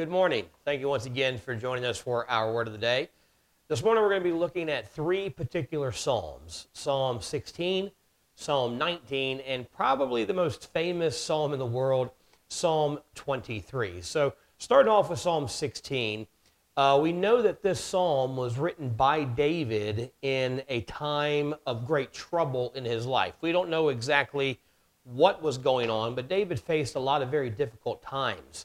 Good morning. Thank you once again for joining us for our word of the day. This morning we're going to be looking at three particular Psalms Psalm 16, Psalm 19, and probably the most famous psalm in the world, Psalm 23. So, starting off with Psalm 16, uh, we know that this psalm was written by David in a time of great trouble in his life. We don't know exactly what was going on, but David faced a lot of very difficult times.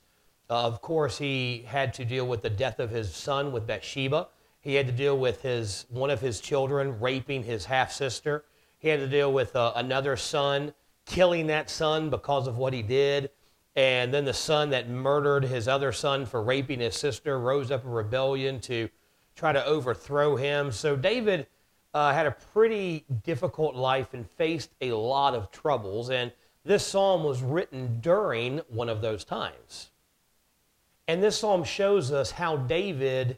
Uh, of course, he had to deal with the death of his son with Bathsheba. He had to deal with his one of his children raping his half sister. He had to deal with uh, another son killing that son because of what he did. And then the son that murdered his other son for raping his sister rose up in rebellion to try to overthrow him. So David uh, had a pretty difficult life and faced a lot of troubles. And this psalm was written during one of those times. And this psalm shows us how David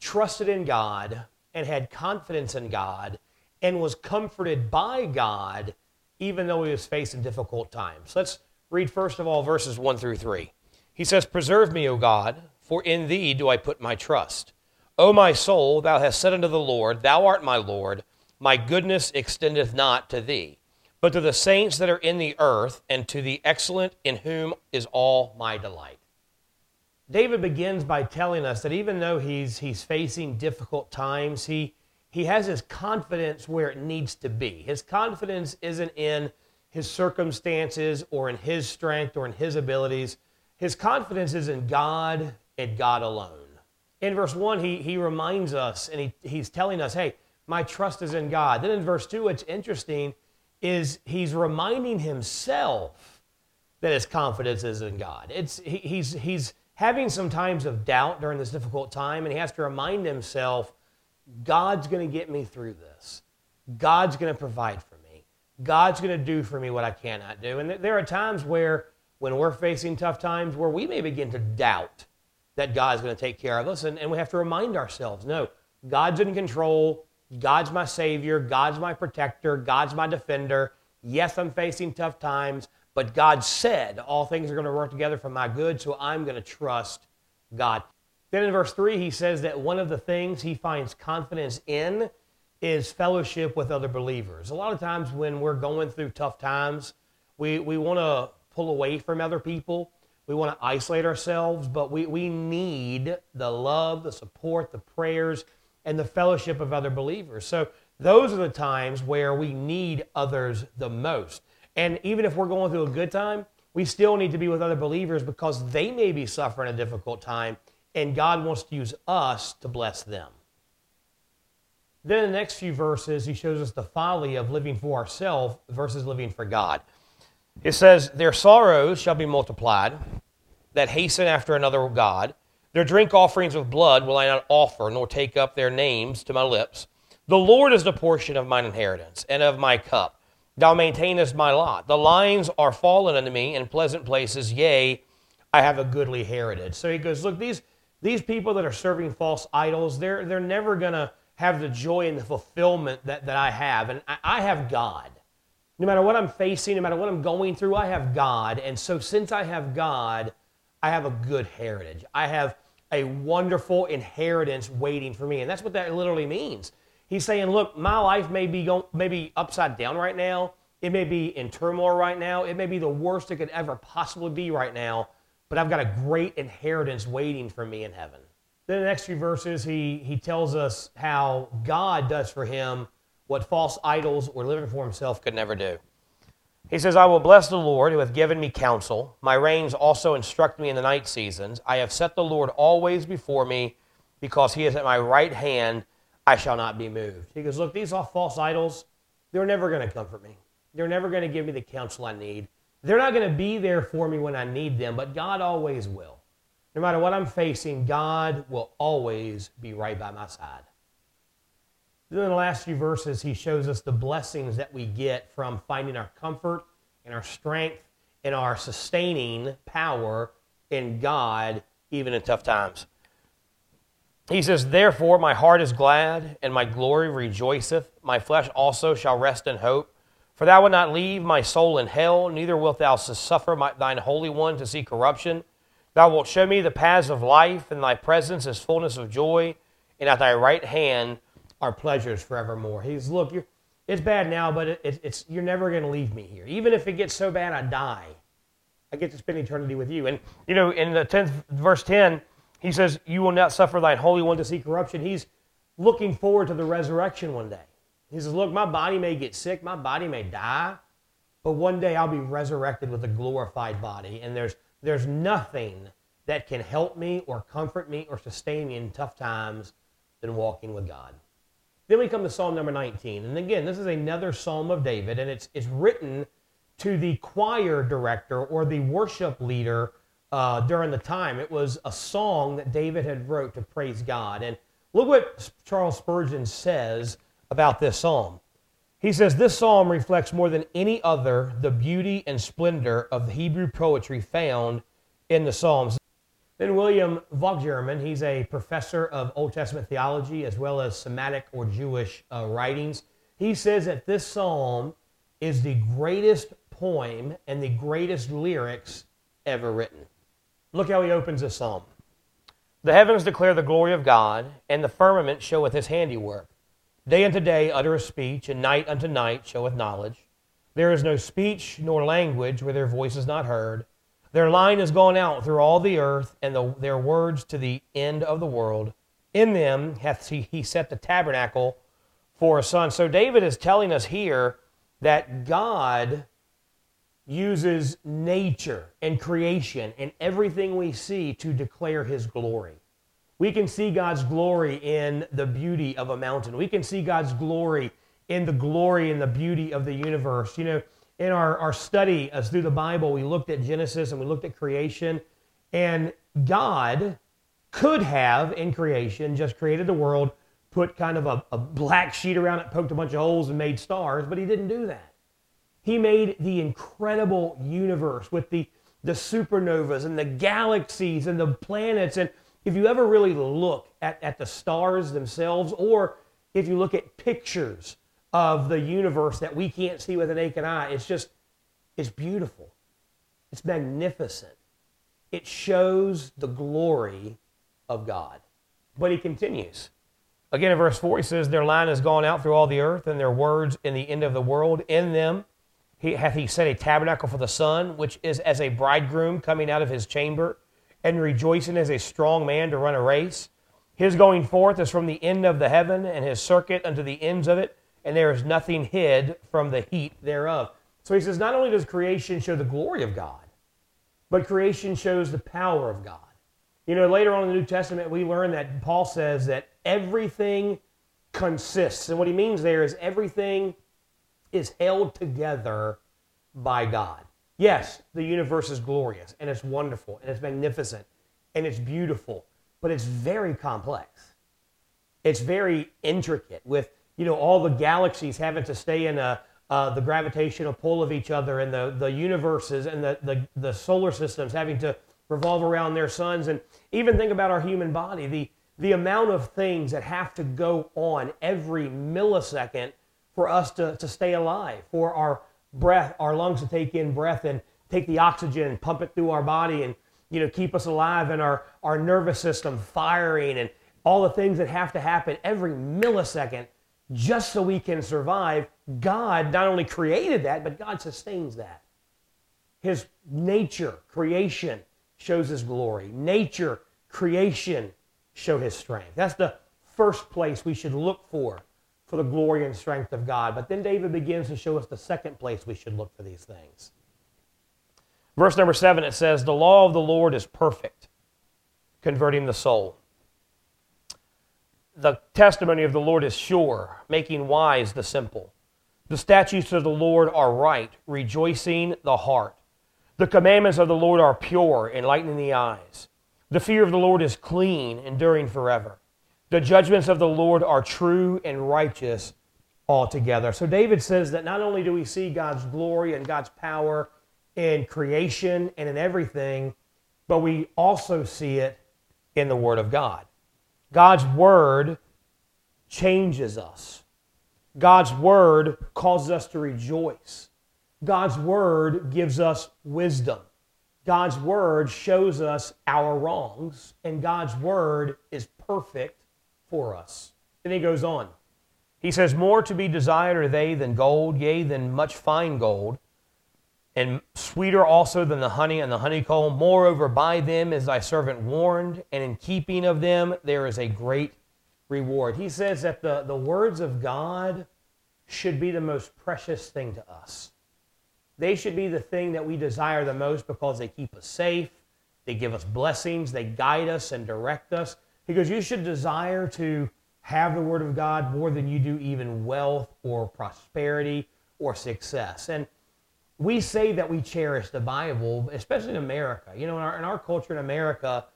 trusted in God and had confidence in God and was comforted by God even though he was facing difficult times. Let's read first of all verses 1 through 3. He says, Preserve me, O God, for in thee do I put my trust. O my soul, thou hast said unto the Lord, Thou art my Lord, my goodness extendeth not to thee, but to the saints that are in the earth, and to the excellent in whom is all my delight. David begins by telling us that even though he's, he's facing difficult times, he, he has his confidence where it needs to be. His confidence isn't in his circumstances or in his strength or in his abilities. His confidence is in God and God alone. In verse 1, he, he reminds us and he, he's telling us, hey, my trust is in God. Then in verse 2, what's interesting is he's reminding himself that his confidence is in God. It's, he, he's, he's, having some times of doubt during this difficult time, and he has to remind himself God's going to get me through this. God's going to provide for me. God's going to do for me what I cannot do. And there are times where, when we're facing tough times, where we may begin to doubt that God's going to take care of us. And, and we have to remind ourselves no, God's in control. God's my Savior. God's my protector. God's my defender. Yes, I'm facing tough times, but God said all things are going to work together for my good, so I'm going to trust God. Then in verse 3, he says that one of the things he finds confidence in is fellowship with other believers. A lot of times when we're going through tough times, we, we want to pull away from other people. We want to isolate ourselves, but we, we need the love, the support, the prayers, and the fellowship of other believers. So those are the times where we need others the most. And even if we're going through a good time, we still need to be with other believers because they may be suffering a difficult time and God wants to use us to bless them. Then in the next few verses, he shows us the folly of living for ourselves versus living for God. It says, Their sorrows shall be multiplied that hasten after another God. Their drink offerings of blood will I not offer, nor take up their names to my lips. The Lord is the portion of mine inheritance and of my cup. Thou maintainest my lot. The lines are fallen unto me in pleasant places. Yea, I have a goodly heritage. So he goes, Look, these, these people that are serving false idols, they're, they're never going to have the joy and the fulfillment that, that I have. And I, I have God. No matter what I'm facing, no matter what I'm going through, I have God. And so since I have God, I have a good heritage. I have a wonderful inheritance waiting for me. And that's what that literally means. He's saying, look, my life may be, going, maybe upside down right now. It may be in turmoil right now. It may be the worst it could ever possibly be right now, but I've got a great inheritance waiting for me in heaven. Then the next few verses, he, he tells us how God does for him what false idols or living for himself could never do. He says, I will bless the Lord who hath given me counsel. My reins also instruct me in the night seasons. I have set the Lord always before me because he is at my right hand I shall not be moved. He goes, Look, these are false idols. They're never going to comfort me. They're never going to give me the counsel I need. They're not going to be there for me when I need them, but God always will. No matter what I'm facing, God will always be right by my side. Then in the last few verses, he shows us the blessings that we get from finding our comfort and our strength and our sustaining power in God, even in tough times. He says, Therefore my heart is glad, and my glory rejoiceth. My flesh also shall rest in hope. For thou wilt not leave my soul in hell, neither wilt thou suffer my, thine Holy One to see corruption. Thou wilt show me the paths of life, and thy presence is fullness of joy, and at thy right hand are pleasures forevermore. He's, look, it's bad now, but it, it's, you're never going to leave me here. Even if it gets so bad I die, I get to spend eternity with you. And, you know, in the 10th, verse 10, he says, You will not suffer thine Holy One to see corruption. He's looking forward to the resurrection one day. He says, Look, my body may get sick, my body may die, but one day I'll be resurrected with a glorified body. And there's, there's nothing that can help me or comfort me or sustain me in tough times than walking with God. Then we come to Psalm number 19. And again, this is another Psalm of David, and it's, it's written to the choir director or the worship leader uh, during the time. It was a song that David had wrote to praise God. And look what Charles Spurgeon says about this psalm. He says, This psalm reflects more than any other the beauty and splendor of the Hebrew poetry found in the Psalms. Then William VanGemeren, he's a professor of Old Testament theology as well as Semitic or Jewish uh, writings. He says that this psalm is the greatest poem and the greatest lyrics ever written. Look how he opens this psalm. The heavens declare the glory of God, and the firmament showeth his handiwork. Day unto day uttereth speech, and night unto night showeth knowledge. There is no speech nor language where their voice is not heard. Their line is gone out through all the earth, and the, their words to the end of the world. In them hath he, he set the tabernacle for a sun. So David is telling us here that God uses nature and creation and everything we see to declare his glory. We can see God's glory in the beauty of a mountain. We can see God's glory in the glory and the beauty of the universe. You know, in our, our study as through the Bible, we looked at Genesis and we looked at creation. And God could have, in creation, just created the world, put kind of a, a black sheet around it, poked a bunch of holes, and made stars, but He didn't do that. He made the incredible universe with the, the supernovas and the galaxies and the planets. And if you ever really look at, at the stars themselves, or if you look at pictures of the universe that we can't see with an naked eye. It's just, it's beautiful. It's magnificent. It shows the glory of God. But he continues. Again, in verse 4, he says, Their line has gone out through all the earth, and their words in the end of the world. In them he, hath he set a tabernacle for the sun, which is as a bridegroom coming out of his chamber, and rejoicing as a strong man to run a race. His going forth is from the end of the heaven, and his circuit unto the ends of it and there is nothing hid from the heat thereof. So he says, not only does creation show the glory of God, but creation shows the power of God. You know, later on in the New Testament, we learn that Paul says that everything consists. And what he means there is everything is held together by God. Yes, the universe is glorious and it's wonderful and it's magnificent and it's beautiful, but it's very complex. It's very intricate with you know, all the galaxies having to stay in a, uh, the gravitational pull of each other and the, the universes and the, the, the solar systems having to revolve around their suns. And even think about our human body, the, the amount of things that have to go on every millisecond for us to, to stay alive, for our breath, our lungs to take in breath and take the oxygen and pump it through our body and you know keep us alive and our, our nervous system firing and all the things that have to happen every millisecond just so we can survive, God not only created that, but God sustains that. His nature, creation, shows his glory. Nature, creation, show his strength. That's the first place we should look for for the glory and strength of God. But then David begins to show us the second place we should look for these things. Verse number seven, it says, The law of the Lord is perfect, converting the soul the testimony of the Lord is sure, making wise the simple. The statutes of the Lord are right, rejoicing the heart. The commandments of the Lord are pure, enlightening the eyes. The fear of the Lord is clean, enduring forever. The judgments of the Lord are true and righteous altogether. So David says that not only do we see God's glory and God's power in creation and in everything, but we also see it in the Word of God. God's Word changes us. God's Word causes us to rejoice. God's Word gives us wisdom. God's word shows us our wrongs, and God's word is perfect for us. And he goes on. He says, More to be desired are they than gold, yea, than much fine gold, and sweeter also than the honey and the honeycomb. Moreover, by them is thy servant warned, and in keeping of them there is a great reward. He says that the, the words of God should be the most precious thing to us. They should be the thing that we desire the most because they keep us safe, they give us blessings, they guide us and direct us. Because you should desire to have the Word of God more than you do even wealth or prosperity or success. And we say that we cherish the Bible, especially in America. You know, in our, in our culture in America,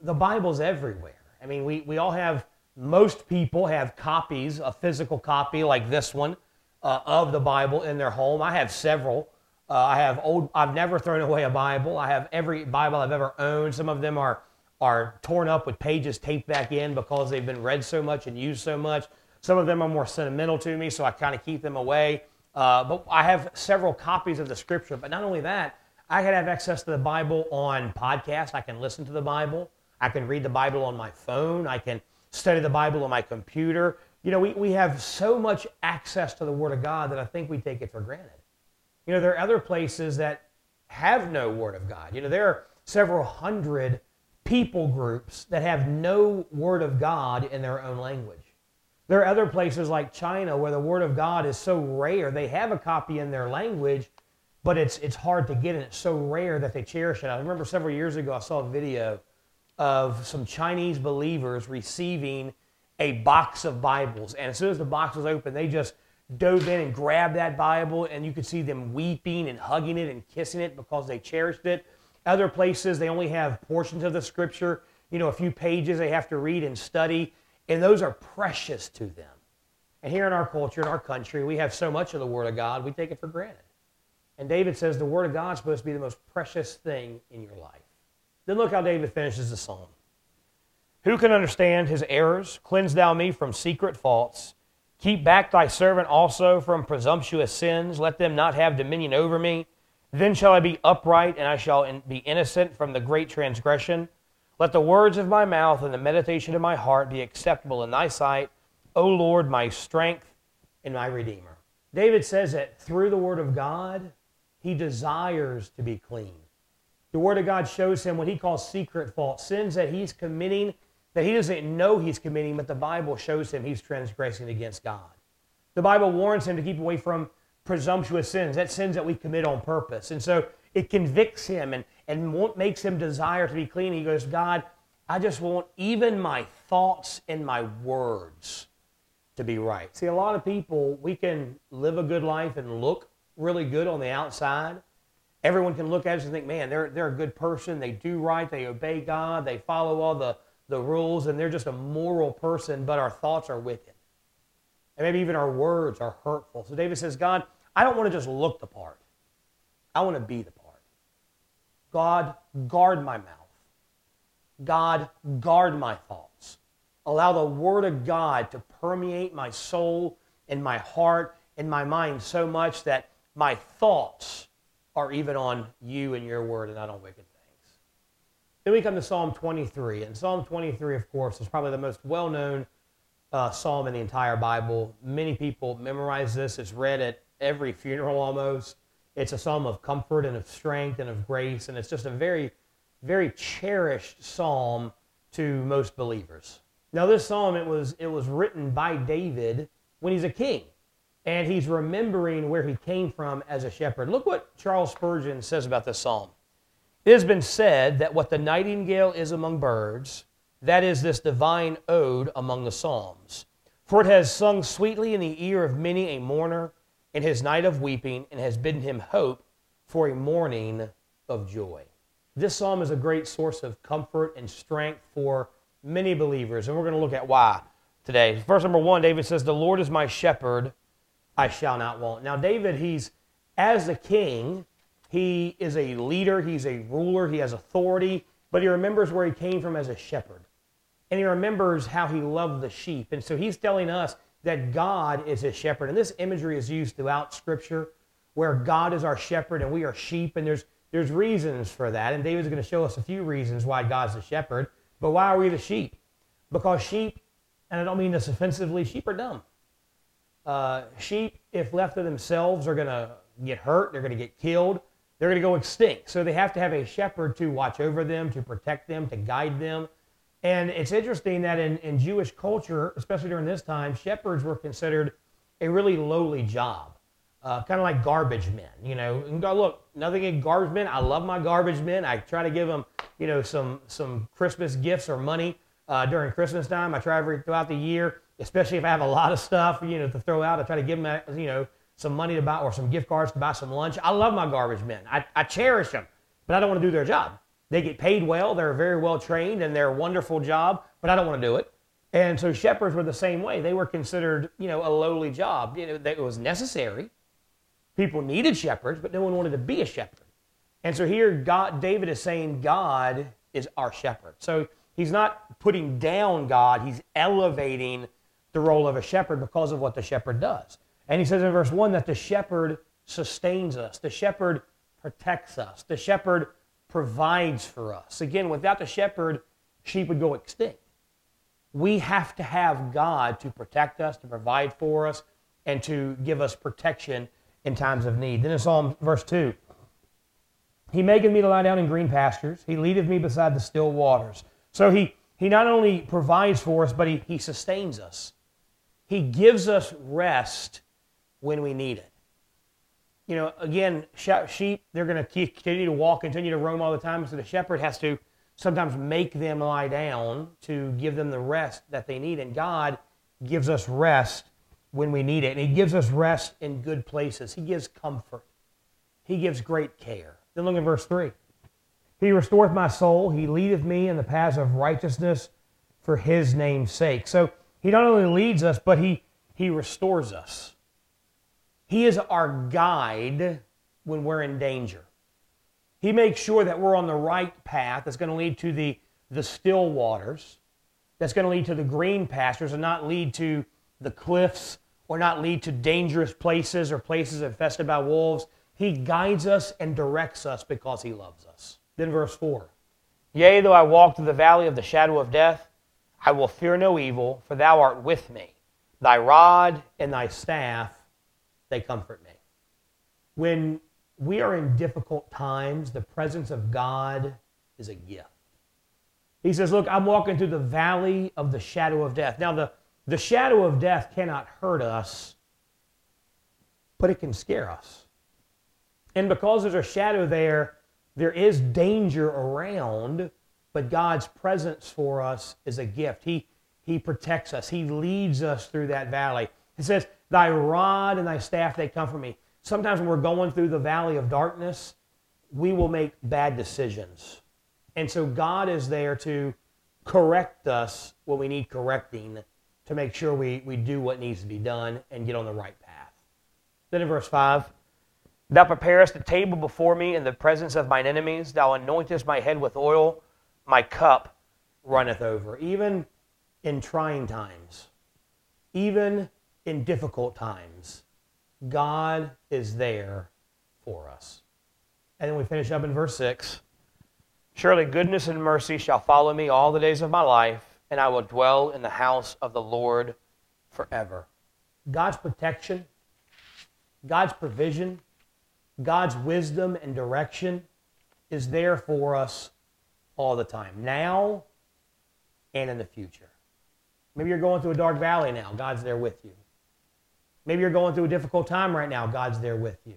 the Bible's everywhere. I mean, we, we all have, most people have copies, a physical copy like this one uh, of the Bible in their home. I have several. Uh, I have old, I've never thrown away a Bible. I have every Bible I've ever owned. Some of them are, are torn up with pages taped back in because they've been read so much and used so much. Some of them are more sentimental to me, so I kind of keep them away. Uh, but I have several copies of the scripture. But not only that, I can have access to the Bible on podcast. I can listen to the Bible. I can read the Bible on my phone. I can study the Bible on my computer. You know, we, we have so much access to the Word of God that I think we take it for granted. You know, there are other places that have no Word of God. You know, there are several hundred people groups that have no Word of God in their own language. There are other places like China where the Word of God is so rare. They have a copy in their language, but it's, it's hard to get, and it's so rare that they cherish it. I remember several years ago, I saw a video of some Chinese believers receiving a box of Bibles. And as soon as the box was open, they just dove in and grabbed that Bible, and you could see them weeping and hugging it and kissing it because they cherished it. Other places, they only have portions of the scripture, you know, a few pages they have to read and study, and those are precious to them. And here in our culture, in our country, we have so much of the Word of God, we take it for granted. And David says the Word of God is supposed to be the most precious thing in your life. Then look how David finishes the psalm. Who can understand his errors? Cleanse thou me from secret faults. Keep back thy servant also from presumptuous sins. Let them not have dominion over me. Then shall I be upright, and I shall be innocent from the great transgression. Let the words of my mouth and the meditation of my heart be acceptable in thy sight, O Lord, my strength and my redeemer. David says that through the word of God, he desires to be clean. The word of God shows him what he calls secret faults, sins that he's committing that he doesn't know he's committing, but the Bible shows him he's transgressing against God. The Bible warns him to keep away from presumptuous sins, that sins that we commit on purpose. And so it convicts him and, and what makes him desire to be clean. He goes, God, I just want even my thoughts and my words to be right. See, a lot of people, we can live a good life and look really good on the outside. Everyone can look at us and think, man, they're, they're a good person. They do right. They obey God. They follow all the the rules and they're just a moral person, but our thoughts are wicked. And maybe even our words are hurtful. So David says, God, I don't want to just look the part. I want to be the part. God, guard my mouth. God, guard my thoughts. Allow the Word of God to permeate my soul and my heart and my mind so much that my thoughts are even on you and your Word and not on wicked things. then we come to Psalm 23. And Psalm 23, of course, is probably the most well known uh, psalm in the entire Bible. Many people memorize this. It's read at every funeral almost. It's a psalm of comfort and of strength and of grace. And it's just a very, very cherished psalm to most believers. Now, this psalm, it was, it was written by David when he's a king. And he's remembering where he came from as a shepherd. Look what Charles Spurgeon says about this psalm. It has been said that what the nightingale is among birds, that is this divine ode among the Psalms. For it has sung sweetly in the ear of many a mourner in his night of weeping, and has bidden him hope for a morning of joy. This psalm is a great source of comfort and strength for many believers, and we're going to look at why today. Verse number one, David says, The Lord is my shepherd, I shall not want. Now, David, he's as a king, he is a leader, he's a ruler, he has authority, but he remembers where he came from as a shepherd. And he remembers how he loved the sheep. And so he's telling us that God is his shepherd. And this imagery is used throughout Scripture where God is our shepherd and we are sheep. And there's there's reasons for that, and David's going to show us a few reasons why God's the shepherd. But why are we the sheep? Because sheep, and I don't mean this offensively, sheep are dumb. Uh, sheep, if left to themselves, are going to get hurt. They're going to get killed. They're going to go extinct. So they have to have a shepherd to watch over them, to protect them, to guide them. And it's interesting that in, in Jewish culture, especially during this time, shepherds were considered a really lowly job, uh, kind of like garbage men. You know, and go, look, nothing against garbage men. I love my garbage men. I try to give them, you know, some some Christmas gifts or money uh, during Christmas time. I try every throughout the year, especially if I have a lot of stuff, you know, to throw out. I try to give them, you know, some money to buy or some gift cards to buy some lunch. I love my garbage men. I, I cherish them, but I don't want to do their job. They get paid well, they're very well trained, and they're a wonderful job, but I don't want to do it. And so shepherds were the same way. They were considered, you know, a lowly job. You know, it was necessary. People needed shepherds, but no one wanted to be a shepherd. And so here, God, David is saying God is our shepherd. So he's not putting down God; he's elevating the role of a shepherd because of what the shepherd does. And he says in verse 1 that the shepherd sustains us, the shepherd protects us, the shepherd provides for us. Again, without the shepherd, sheep would go extinct. We have to have God to protect us, to provide for us, and to give us protection in times of need. Then in Psalm verse 2, He maketh me to lie down in green pastures, He leadeth me beside the still waters. So He, he not only provides for us, but he, he sustains us. He gives us rest when we need it. You know, again, sheep, they're going to continue to walk, continue to roam all the time. So the shepherd has to sometimes make them lie down to give them the rest that they need. And God gives us rest when we need it. And He gives us rest in good places. He gives comfort, He gives great care. Then look at verse 3. He restoreth my soul. He leadeth me in the paths of righteousness for His name's sake. So He not only leads us, but He, he restores us. He is our guide when we're in danger. He makes sure that we're on the right path that's going to lead to the, the still waters, that's going to lead to the green pastures and not lead to the cliffs or not lead to dangerous places or places infested by wolves. He guides us and directs us because he loves us. Then, verse 4 Yea, though I walk through the valley of the shadow of death, I will fear no evil, for thou art with me. Thy rod and thy staff they comfort me. When we are in difficult times, the presence of God is a gift. He says, Look, I'm walking through the valley of the shadow of death. Now, the, the shadow of death cannot hurt us, but it can scare us. And because there's a shadow there, there is danger around, but God's presence for us is a gift. He, he protects us, He leads us through that valley. He says, Thy rod and thy staff, they comfort me. Sometimes when we're going through the valley of darkness, we will make bad decisions. And so God is there to correct us when we need correcting to make sure we, we do what needs to be done and get on the right path. Then in verse 5, Thou preparest a table before me in the presence of mine enemies. Thou anointest my head with oil. My cup runneth over. Even in trying times, even in difficult times, God is there for us. And then we finish up in verse 6 Surely goodness and mercy shall follow me all the days of my life, and I will dwell in the house of the Lord forever. God's protection, God's provision, God's wisdom and direction is there for us all the time, now and in the future. Maybe you're going through a dark valley now. God's there with you. Maybe you're going through a difficult time right now. God's there with you.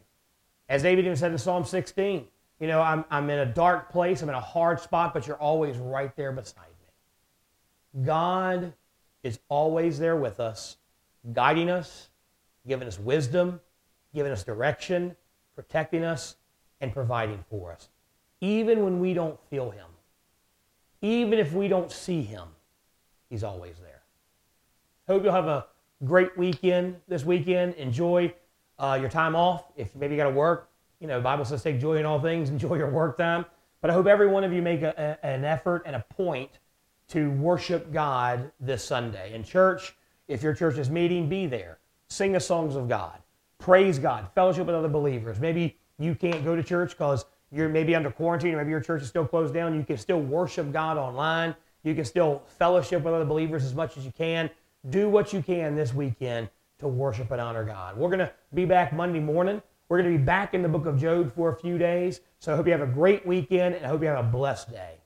As David even said in Psalm 16, you know, I'm, I'm in a dark place, I'm in a hard spot, but you're always right there beside me. God is always there with us, guiding us, giving us wisdom, giving us direction, protecting us, and providing for us. Even when we don't feel Him, even if we don't see Him, He's always there. Hope you'll have a great weekend this weekend. Enjoy uh, your time off. If maybe you got to work, you know, Bible says take joy in all things. Enjoy your work time. But I hope every one of you make a, a, an effort and a point to worship God this Sunday. In church, if your church is meeting, be there. Sing the songs of God. Praise God. Fellowship with other believers. Maybe you can't go to church because you're maybe under quarantine, or maybe your church is still closed down, you can still worship God online. You can still fellowship with other believers as much as you can. Do what you can this weekend to worship and honor God. We're going to be back Monday morning. We're going to be back in the book of Job for a few days. So I hope you have a great weekend and I hope you have a blessed day.